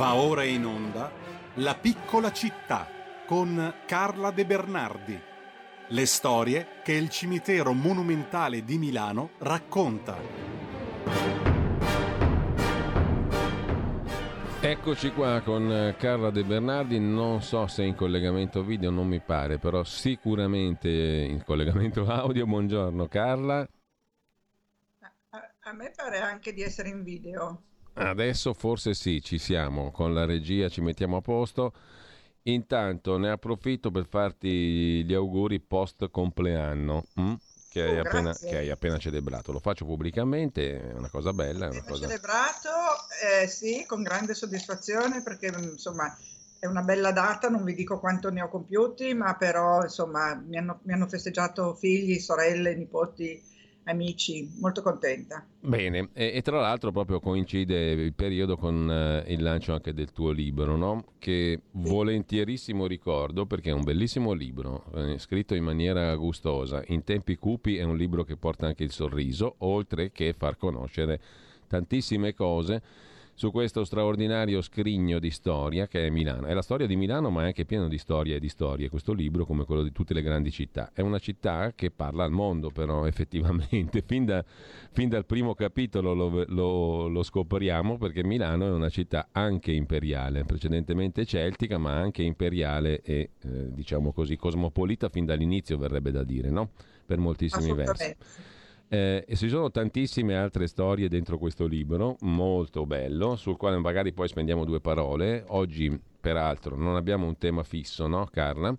Va ora in onda La piccola città con Carla De Bernardi. Le storie che il cimitero monumentale di Milano racconta. Eccoci qua con Carla De Bernardi, non so se in collegamento video, non mi pare, però sicuramente in collegamento audio. Buongiorno Carla. A, a me pare anche di essere in video. Adesso forse sì, ci siamo, con la regia ci mettiamo a posto. Intanto ne approfitto per farti gli auguri post compleanno hm? che, hai Oh, appena, che hai appena celebrato. Lo faccio pubblicamente, è una cosa bella. È una cosa... celebrato, eh, sì, con grande soddisfazione perché insomma è una bella data, non vi dico quanto ne ho compiuti, ma però insomma mi hanno, mi hanno festeggiato figli, sorelle, nipoti, amici, molto contenta. Bene, e, e tra l'altro proprio coincide il periodo con eh, il lancio anche del tuo libro, no? che volentierissimo ricordo perché è un bellissimo libro, eh, scritto in maniera gustosa, in tempi cupi è un libro che porta anche il sorriso, oltre che far conoscere tantissime cose su questo straordinario scrigno di storia che è Milano. È la storia di Milano, ma è anche pieno di storie e di storie. Questo libro, come quello di tutte le grandi città, è una città che parla al mondo, però effettivamente. Fin, da- fin dal primo capitolo lo, lo- lo scopriamo perché Milano è una città anche imperiale, precedentemente celtica, ma anche imperiale e eh, diciamo così cosmopolita fin dall'inizio, verrebbe da dire, no? Per moltissimi versi. Eh, e ci sono tantissime altre storie dentro questo libro, molto bello, sul quale magari poi spendiamo due parole. Oggi, peraltro, non abbiamo un tema fisso, no, Carla?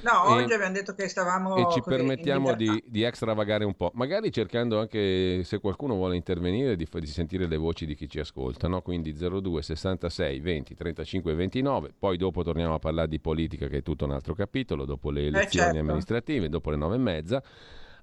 No, E- oggi abbiamo detto che stavamo e ci permettiamo di, di extravagare un po', magari cercando anche, se qualcuno vuole intervenire, di, di sentire le voci di chi ci ascolta, no? quindi 02 66 20 35 29, poi dopo torniamo a parlare di politica che è tutto un altro capitolo, dopo le elezioni certo. amministrative, dopo le nove e mezza.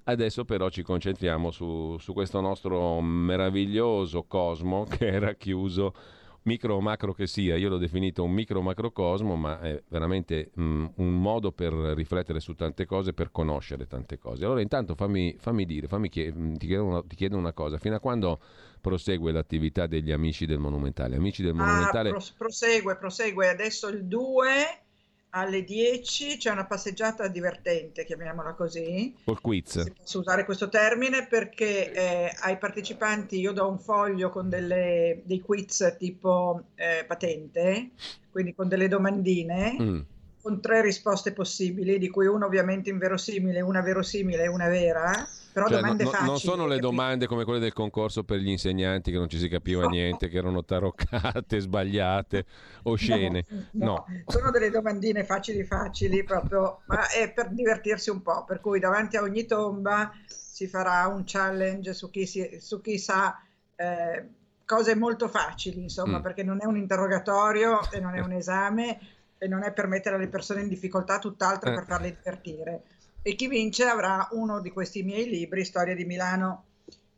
Adesso però ci concentriamo su, su questo nostro meraviglioso cosmo che era chiuso micro o macro che sia, io l'ho definito un micro macrocosmo, ma è veramente mm, un modo per riflettere su tante cose, per conoscere tante cose. Allora intanto fammi, fammi dire, fammi chie- mm, ti, chiedo una, ti chiedo una cosa, fino a quando prosegue l'attività degli amici del Monumentale? Amici del Ah, Monumentale, pros- prosegue, prosegue. Adesso il 2 alle 10 c'è una passeggiata divertente, chiamiamola così. col quiz. Si posso usare questo termine perché eh, ai partecipanti io do un foglio con delle- dei quiz tipo eh, patente, quindi con delle domandine, Mm. con tre risposte possibili, di cui una ovviamente inverosimile, una verosimile e una vera, però Cioè, domande no- facili. non sono le domande come quelle del concorso per gli insegnanti che non ci si capiva No. niente, che erano taroccate, sbagliate, oscene. No, No. sono delle domandine facili facili proprio, ma è per divertirsi un po', per cui davanti a ogni tomba si farà un challenge su chi, si- su chi sa eh, cose molto facili, insomma, Mm. perché non è un interrogatorio e non è un esame e non è per mettere le persone in difficoltà, tutt'altro Eh. per farle divertire. E chi vince avrà uno di questi miei libri, Storia di Milano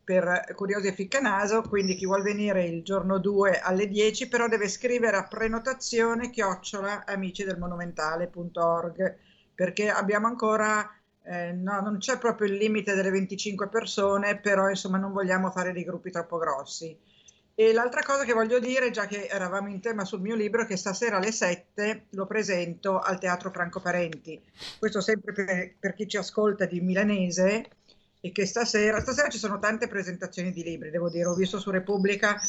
per curiosi e ficcanaso, quindi chi vuol venire il giorno 2 alle 10 però deve scrivere a prenotazione chiocciola amici del monumentale.org perché abbiamo ancora eh, no, non c'è proprio il limite delle 25 persone, però insomma non vogliamo fare dei gruppi troppo grossi. E l'altra cosa che voglio dire, già che eravamo in tema sul mio libro, è che stasera alle 7 lo presento al Teatro Franco Parenti. Questo sempre per, per chi ci ascolta di milanese e che stasera, stasera ci sono tante presentazioni di libri, devo dire, ho visto su Repubblica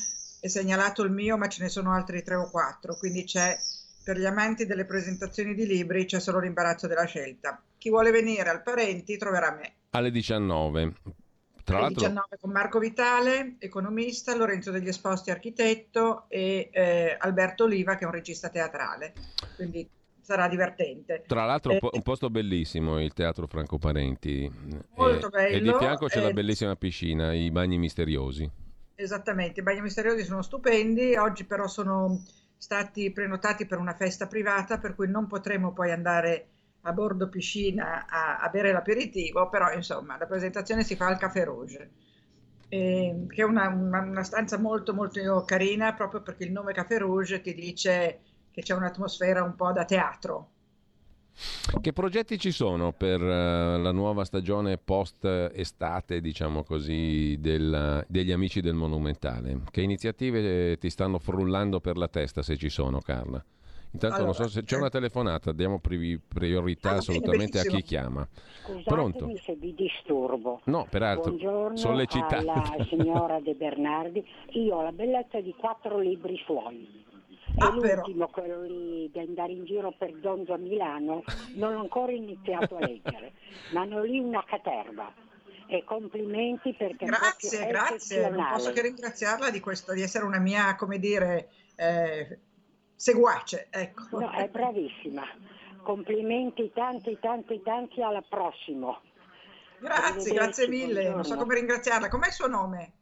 è segnalato il mio, ma ce ne sono altri tre o quattro, quindi c'è per gli amanti delle presentazioni di libri c'è solo l'imbarazzo della scelta. Chi vuole venire al Parenti troverà me. Alle 19. Tra l'altro, 19 con Marco Vitale, economista, Lorenzo degli Esposti, architetto e eh, Alberto Oliva che è un regista teatrale. Quindi sarà divertente. Tra l'altro un, Eh, un posto bellissimo, il Teatro Franco Parenti. Molto E- E di bello, fianco c'è la eh, bellissima piscina, i bagni misteriosi. Esattamente, i bagni misteriosi sono stupendi, oggi però sono stati prenotati per una festa privata, per cui non potremo poi andare a bordo piscina a, a bere l'aperitivo, però insomma la presentazione si fa al Café Rouge, eh, che è una, una- una stanza molto molto carina proprio perché il nome Café Rouge ti dice che c'è un'atmosfera un po' da teatro. Che progetti ci sono per uh, la nuova stagione post-estate, diciamo così, del, degli amici del Monumentale? Che iniziative ti stanno frullando per la testa, se ci sono, Carla? Intanto allora, non so se c'è una telefonata, diamo priorità ah, assolutamente bene, a chi chiama. Scusatemi Pronto? se vi disturbo. No, peraltro, Buongiorno sollecitata. alla signora De Bernardi. Io ho la bellezza di quattro libri suoi. E ah, l'ultimo, però. quello lì di andare in giro per Donzo a Milano, non ho ancora iniziato a leggere, ma hanno lì una caterva e complimenti perché grazie, grazie, non posso che ringraziarla di questo, di essere una mia, come dire, eh, seguace. Ecco. No, è bravissima. Complimenti tanti, tanti, tanti, alla prossima. Grazie, grazie mille. Buongiorno. Non so come ringraziarla. Com'è il suo nome?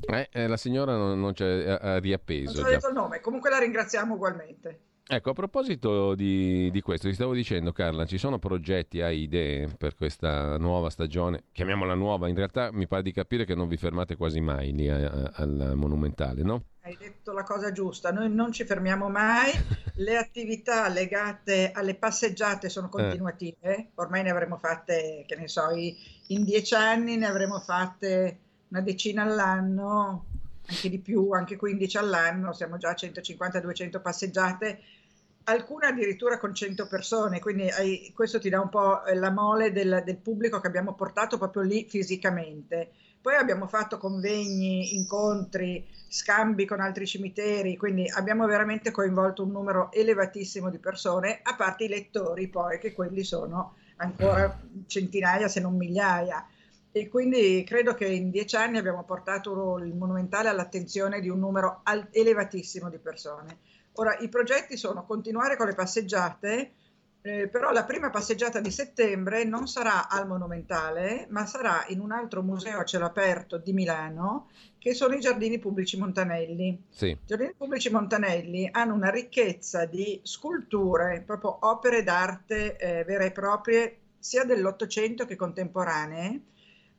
Eh, eh, la signora non, non c'è, ha riappeso. Non so detto il nome, comunque la ringraziamo ugualmente. Ecco, a proposito di, di, questo, ti stavo dicendo Carla, ci sono progetti, hai idee per questa nuova stagione? Chiamiamola nuova, in realtà mi pare di capire che non vi fermate quasi mai lì a, al Monumentale, no? Hai detto la cosa giusta, noi non ci fermiamo mai, le attività legate alle passeggiate sono eh. continuative, ormai ne avremo fatte, che ne so, in dieci anni ne avremo fatte una decina all'anno, anche di più, anche 15 all'anno, siamo già a 150-200 passeggiate alcune addirittura con 100 persone, quindi hai, questo ti dà un po' la mole del, del, pubblico che abbiamo portato proprio lì fisicamente. Poi abbiamo fatto convegni, incontri, scambi con altri cimiteri, quindi abbiamo veramente coinvolto un numero elevatissimo di persone, a parte i lettori poi, che quelli sono ancora centinaia se non migliaia. E quindi credo che in dieci anni abbiamo portato il monumentale all'attenzione di un numero elevatissimo di persone. Ora, i progetti sono continuare con le passeggiate, eh, però la prima passeggiata di settembre non sarà al Monumentale, ma sarà in un altro museo a cielo aperto di Milano, che sono i Giardini Pubblici Montanelli. Sì. I Giardini Pubblici Montanelli hanno una ricchezza di sculture, proprio opere d'arte eh, vere e proprie, sia dell'Ottocento che contemporanee,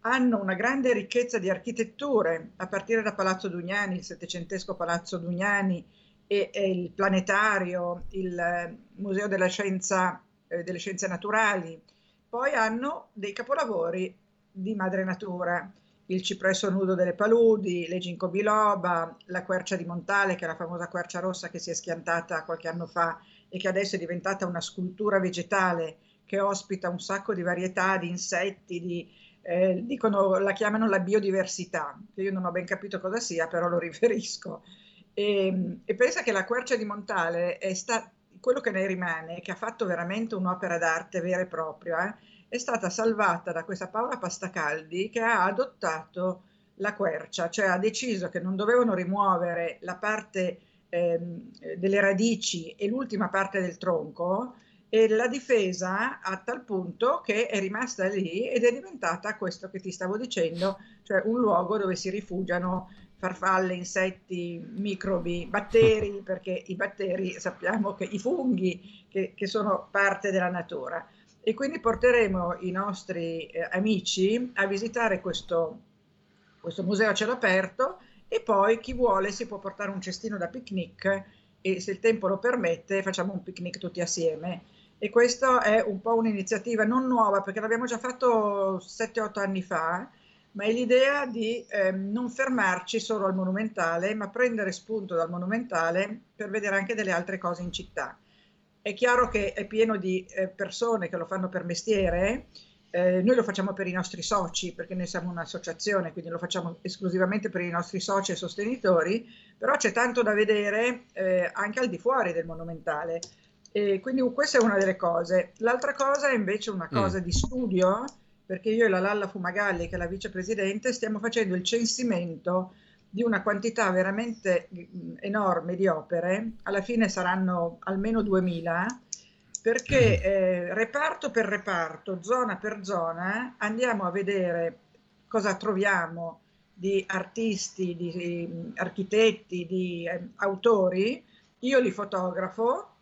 hanno una grande ricchezza di architetture, a partire da Palazzo Dugnani, il settecentesco Palazzo Dugnani, e, e il planetario, il eh, Museo Scienza, eh, delle Scienze Naturali. Poi hanno dei capolavori di madre natura, il cipresso nudo delle paludi, le ginkgo biloba, la quercia di Montale, che è la famosa quercia rossa che si è schiantata qualche anno fa e che adesso è diventata una scultura vegetale che ospita un sacco di varietà di insetti, di, eh, dicono, la chiamano la biodiversità, che io non ho ben capito cosa sia, però lo riferisco. E, e pensa che la quercia di Montale è sta, quello che ne rimane, che ha fatto veramente un'opera d'arte vera e propria, eh, è stata salvata da questa Paola Pastacaldi che ha adottato la quercia, cioè ha deciso che non dovevano rimuovere la parte ehm, delle radici e l'ultima parte del tronco e la difesa a tal punto che è rimasta lì ed è diventata questo che ti stavo dicendo, cioè un luogo dove si rifugiano farfalle, insetti, microbi, batteri, perché i batteri sappiamo che i funghi che, che sono parte della natura. E quindi porteremo i nostri eh, amici a visitare questo, questo museo a cielo aperto e poi chi vuole si può portare un cestino da picnic e se il tempo lo permette facciamo un picnic tutti assieme. E questa è un po' un'iniziativa non nuova perché l'abbiamo già fatto 7-8 anni fa ma è l'idea di eh, non fermarci solo al monumentale, ma prendere spunto dal monumentale per vedere anche delle altre cose in città. È chiaro che è pieno di eh, persone che lo fanno per mestiere, eh, noi lo facciamo per i nostri soci, perché noi siamo un'associazione, quindi lo facciamo esclusivamente per i nostri soci e sostenitori, però c'è tanto da vedere eh, anche al di fuori del monumentale. E quindi questa è una delle cose. L'altra cosa è invece una cosa mm. di studio perché io e la Lalla Fumagalli, che è la vicepresidente, stiamo facendo il censimento di una quantità veramente enorme di opere, alla fine saranno almeno 2000, perché mm. eh, reparto per reparto, zona per zona, andiamo a vedere cosa troviamo di artisti, di architetti, di eh, autori, io li fotografo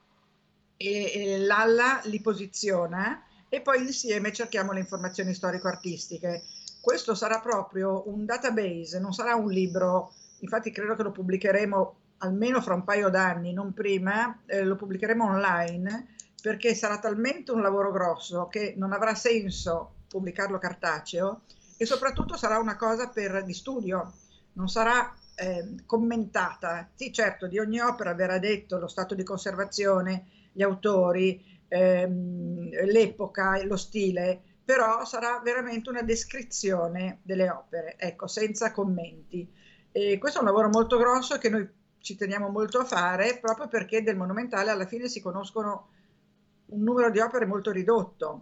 e, e Lalla li posiziona e poi insieme cerchiamo le informazioni storico-artistiche. Questo sarà proprio un database, non sarà un libro, infatti credo che lo pubblicheremo almeno fra un paio d'anni, non prima, eh, lo pubblicheremo online, perché sarà talmente un lavoro grosso che non avrà senso pubblicarlo cartaceo e soprattutto sarà una cosa per, di studio, non sarà eh, commentata. Sì, certo, di ogni opera verrà detto lo stato di conservazione, gli autori, ehm, l'epoca, lo stile, però sarà veramente una descrizione delle opere, ecco, senza commenti. E questo è un lavoro molto grosso che noi ci teniamo molto a fare proprio perché del monumentale alla fine si conoscono un numero di opere molto ridotto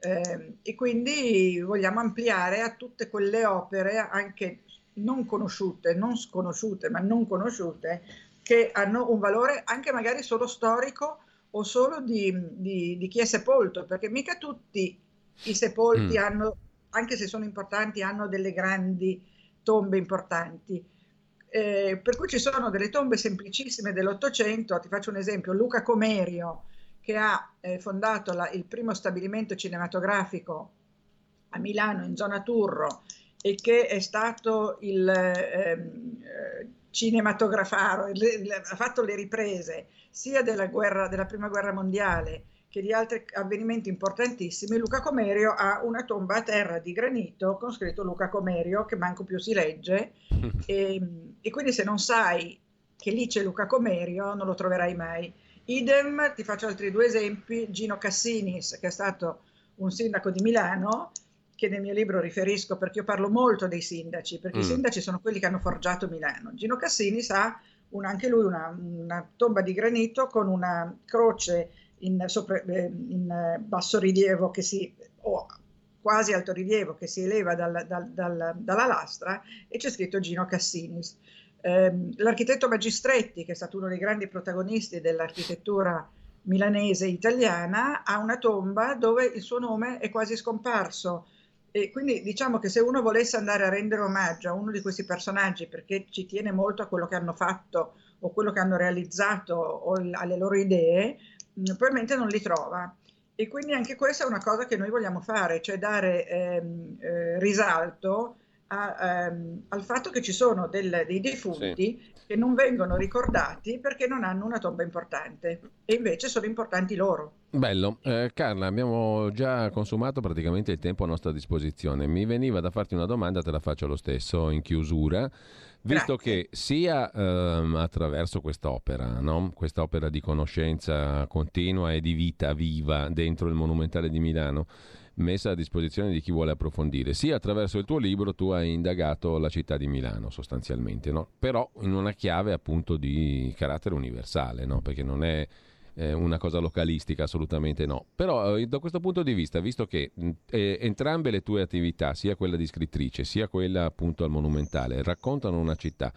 eh, e quindi vogliamo ampliare a tutte quelle opere anche non conosciute, non sconosciute, ma non conosciute, che hanno un valore anche magari solo storico o solo di, di, di chi è sepolto, perché mica tutti i sepolti mm. hanno, anche se sono importanti, hanno delle grandi tombe importanti. Eh, per cui ci sono delle tombe semplicissime dell'Ottocento, ti faccio un esempio, Luca Comerio, che ha eh, fondato la, il primo stabilimento cinematografico a Milano in zona Turro e che è stato il ehm, eh, cinematografaro, il, il, ha fatto le riprese sia della, guerra, della prima guerra mondiale che di altri avvenimenti importantissimi, Luca Comerio ha una tomba a terra di granito con scritto Luca Comerio, che manco più si legge, e, e quindi se non sai che lì c'è Luca Comerio non lo troverai mai. Idem, ti faccio altri due esempi, Gino Cassinis, che è stato un sindaco di Milano, che nel mio libro riferisco perché io parlo molto dei sindaci, perché mm. i sindaci sono quelli che hanno forgiato Milano. Gino Cassinis ha un, anche lui una, una, tomba di granito con una croce in, sopra, eh, in basso rilievo che si, o quasi alto rilievo che si eleva dal, dal, dal, dalla lastra e c'è scritto Gino Cassinis. Eh, l'architetto Magistretti, che è stato uno dei grandi protagonisti dell'architettura milanese italiana, ha una tomba dove il suo nome è quasi scomparso. E quindi diciamo che se uno volesse andare a rendere omaggio a uno di questi personaggi perché ci tiene molto a quello che hanno fatto o quello che hanno realizzato o alle loro idee, mm, probabilmente non li trova. E quindi anche questa è una cosa che noi vogliamo fare, cioè dare ehm, eh, risalto a, ehm, al fatto che ci sono del, dei defunti sì. che non vengono ricordati perché non hanno una tomba importante e invece sono importanti loro. Bello. Eh, Carla, abbiamo già consumato praticamente il tempo a nostra disposizione. Mi veniva da farti una domanda, te la faccio lo stesso in chiusura. Visto Grazie. che sia ehm, attraverso quest'opera, no? quest'opera di conoscenza continua e di vita viva dentro il Monumentale di Milano, messa a disposizione di chi vuole approfondire. Sia attraverso il tuo libro tu hai indagato la città di Milano sostanzialmente, no? però in una chiave appunto di carattere universale, no? perché non è eh, una cosa localistica, assolutamente no. Però eh, da questo punto di vista, visto che mh, eh, entrambe le tue attività, sia quella di scrittrice sia quella appunto al monumentale, raccontano una città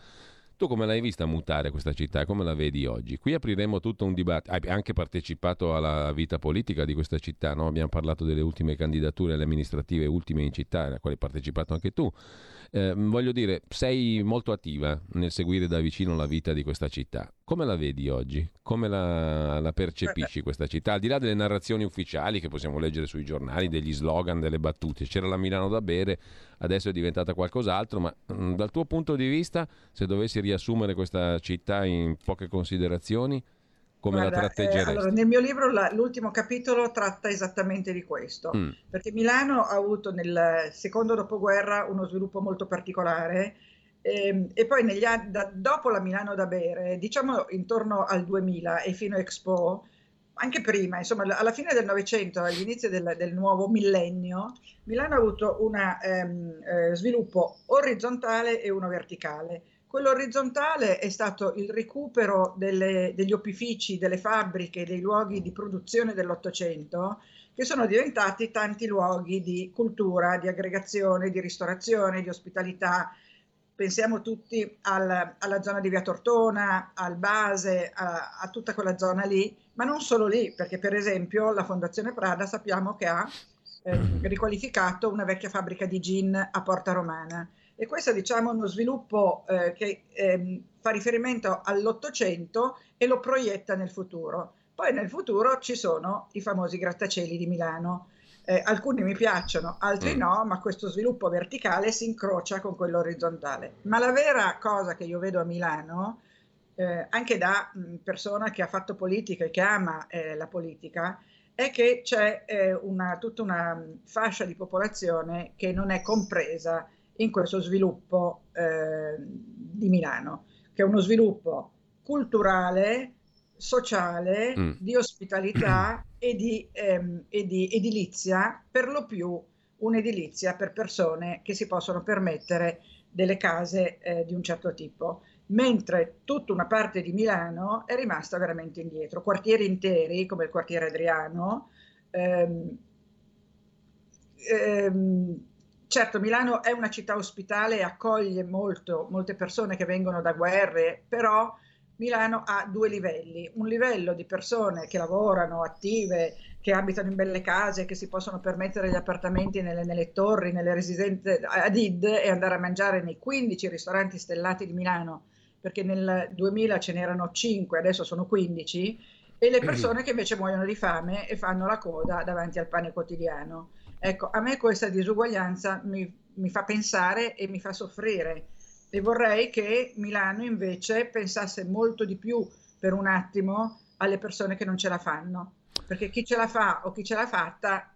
tu come l'hai vista mutare questa città e come la vedi oggi? Qui apriremo tutto un dibattito. Hai anche partecipato alla vita politica di questa città, no? abbiamo parlato delle ultime candidature alle amministrative ultime in città, alle quali hai partecipato anche tu. Eh, voglio dire, sei molto attiva nel seguire da vicino la vita di questa città. Come la vedi oggi? Come la, la percepisci questa città? Al di là delle narrazioni ufficiali che possiamo leggere sui giornali, degli slogan, delle battute, c'era la Milano da bere, adesso è diventata qualcos'altro, ma mh, mm, dal tuo punto di vista, se dovessi riassumere questa città in poche considerazioni, come Guarda, la tratteggeresti? Eh, allora, nel mio libro la, l'ultimo capitolo tratta esattamente di questo, mm. perché Milano ha avuto nel secondo dopoguerra uno sviluppo molto particolare e, ehm, e poi negli anni, da, dopo la Milano da bere, diciamo intorno al 2000 e fino a Expo, anche prima, insomma, alla fine del Novecento, all'inizio del, del, nuovo millennio, Milano ha avuto un ehm, eh, sviluppo orizzontale e uno verticale. Quello orizzontale è stato il recupero delle, degli opifici, delle fabbriche, dei luoghi di produzione dell'Ottocento, che sono diventati tanti luoghi di cultura, di aggregazione, di ristorazione, di ospitalità, pensiamo tutti al, alla zona di Via Tortona, al Base, a, a, tutta quella zona lì, ma non solo lì, perché per esempio la Fondazione Prada sappiamo che ha eh, riqualificato una vecchia fabbrica di gin a Porta Romana. E questo diciamo, è uno sviluppo eh, che eh, fa riferimento all'Ottocento e lo proietta nel futuro. Poi nel futuro ci sono i famosi grattacieli di Milano, eh, alcuni mi piacciono, altri mm. no, ma questo sviluppo verticale si incrocia con quello orizzontale. Ma la vera cosa che io vedo a Milano eh, anche da mh, persona che ha fatto politica e che ama eh, la politica, è che c'è eh, una, tutta una fascia di popolazione che non è compresa in questo sviluppo eh, di Milano, che è uno sviluppo culturale, sociale, mm. di ospitalità e di, ehm, e di edilizia, per lo più un'edilizia per persone che si possono permettere delle case eh, di un certo tipo, mentre tutta una parte di Milano è rimasta veramente indietro. Quartieri interi, come il quartiere Adriano, ehm, ehm, certo Milano è una città ospitale e accoglie molto, molte persone che vengono da guerre, però Milano ha due livelli, un livello di persone che lavorano, attive, che abitano in belle case, che si possono permettere gli appartamenti nelle, nelle torri, nelle residenze ad Id e andare a mangiare nei 15 ristoranti stellati di Milano, perché nel 2000 ce n'erano 5, adesso sono 15, e le persone che invece muoiono di fame e fanno la coda davanti al pane quotidiano. Ecco, a me questa disuguaglianza mi, mi fa pensare e mi fa soffrire e vorrei che Milano invece pensasse molto di più per un attimo alle persone che non ce la fanno, perché chi ce la fa o chi ce l'ha fatta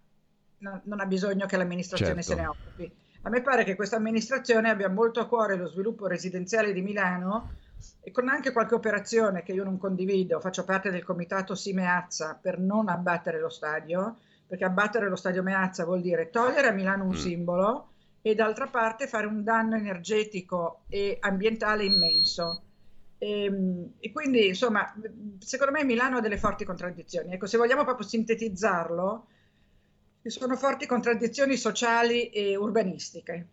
no, non ha bisogno che l'amministrazione certo. se ne occupi. A me pare che questa amministrazione abbia molto a cuore lo sviluppo residenziale di Milano e con anche qualche operazione che io non condivido, faccio parte del comitato Simeazza per non abbattere lo stadio, perché abbattere lo stadio Meazza vuol dire togliere a Milano un mm. simbolo e d'altra parte fare un danno energetico e ambientale immenso. E, ehm, e, quindi, insomma, secondo me Milano ha delle forti contraddizioni. Ecco, se vogliamo proprio sintetizzarlo, ci sono forti contraddizioni sociali e urbanistiche.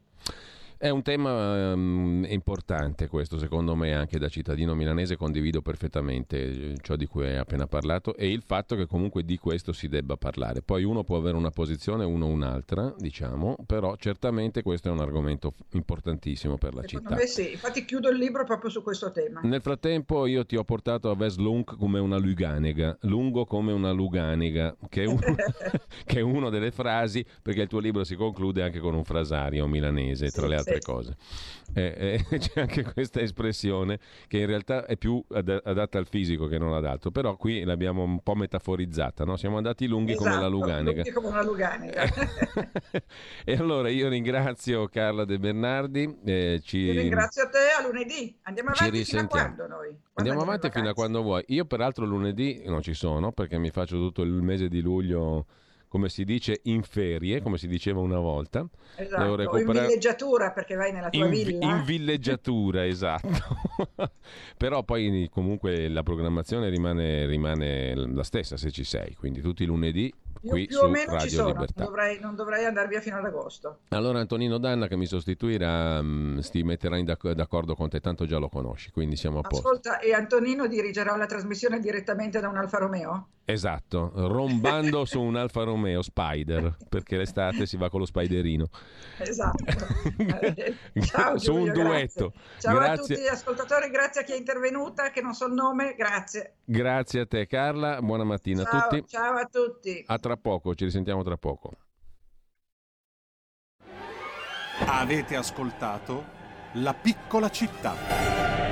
È un tema um, importante questo, secondo me, anche da cittadino milanese condivido perfettamente eh, ciò di cui hai appena parlato e il fatto che comunque di questo si debba parlare. Poi uno può avere una posizione, uno un'altra, diciamo, però certamente questo è un argomento importantissimo per la secondo città. Me sì, infatti chiudo il libro proprio su questo tema. Nel frattempo io ti ho portato a Veslunk come una luganega, lungo come una luganega, che è, un, che è una delle frasi, perché il tuo libro si conclude anche con un frasario milanese, tra le altre altre cose. Eh, eh, c'è anche questa espressione che in realtà è più ad- adatta al fisico che non ad altro, però qui l'abbiamo un po' metaforizzata, no? siamo andati lunghi esatto, come la Luganega. Lunghi come una Luganega. e allora io ringrazio Carla De Bernardi. Eh, ci... ringrazio a te a lunedì. Andiamo avanti fino a quando noi? Quando andiamo avanti fino a quando vuoi. Io peraltro lunedì non ci sono perché mi faccio tutto il mese di luglio come si dice, in ferie, come si diceva una volta. Esatto, Devo recuperare... in villeggiatura perché vai nella tua in, villa. In villeggiatura, esatto. Però poi comunque la programmazione rimane, rimane la stessa se ci sei, quindi tutti i lunedì io qui più su o meno Radio ci sono, Libertà. Dovrei, non dovrei andare via fino ad agosto. Allora Antonino Danna che mi sostituirà um, si metterà d'ac- d'accordo con te, tanto già lo conosci, quindi siamo a posto. Ascolta, e Antonino dirigerà la trasmissione direttamente da un Alfa Romeo? Esatto, rombando su un Alfa Romeo Spider, perché l'estate si va con lo Spiderino. Esatto. Ciao, su un duetto. Ciao grazie. a tutti gli ascoltatori, grazie a chi è intervenuta, che non so il nome, grazie. Grazie a te Carla, buona mattina ciao, a tutti. Ciao a tutti. A tra poco, ci risentiamo tra poco. Avete ascoltato La piccola città.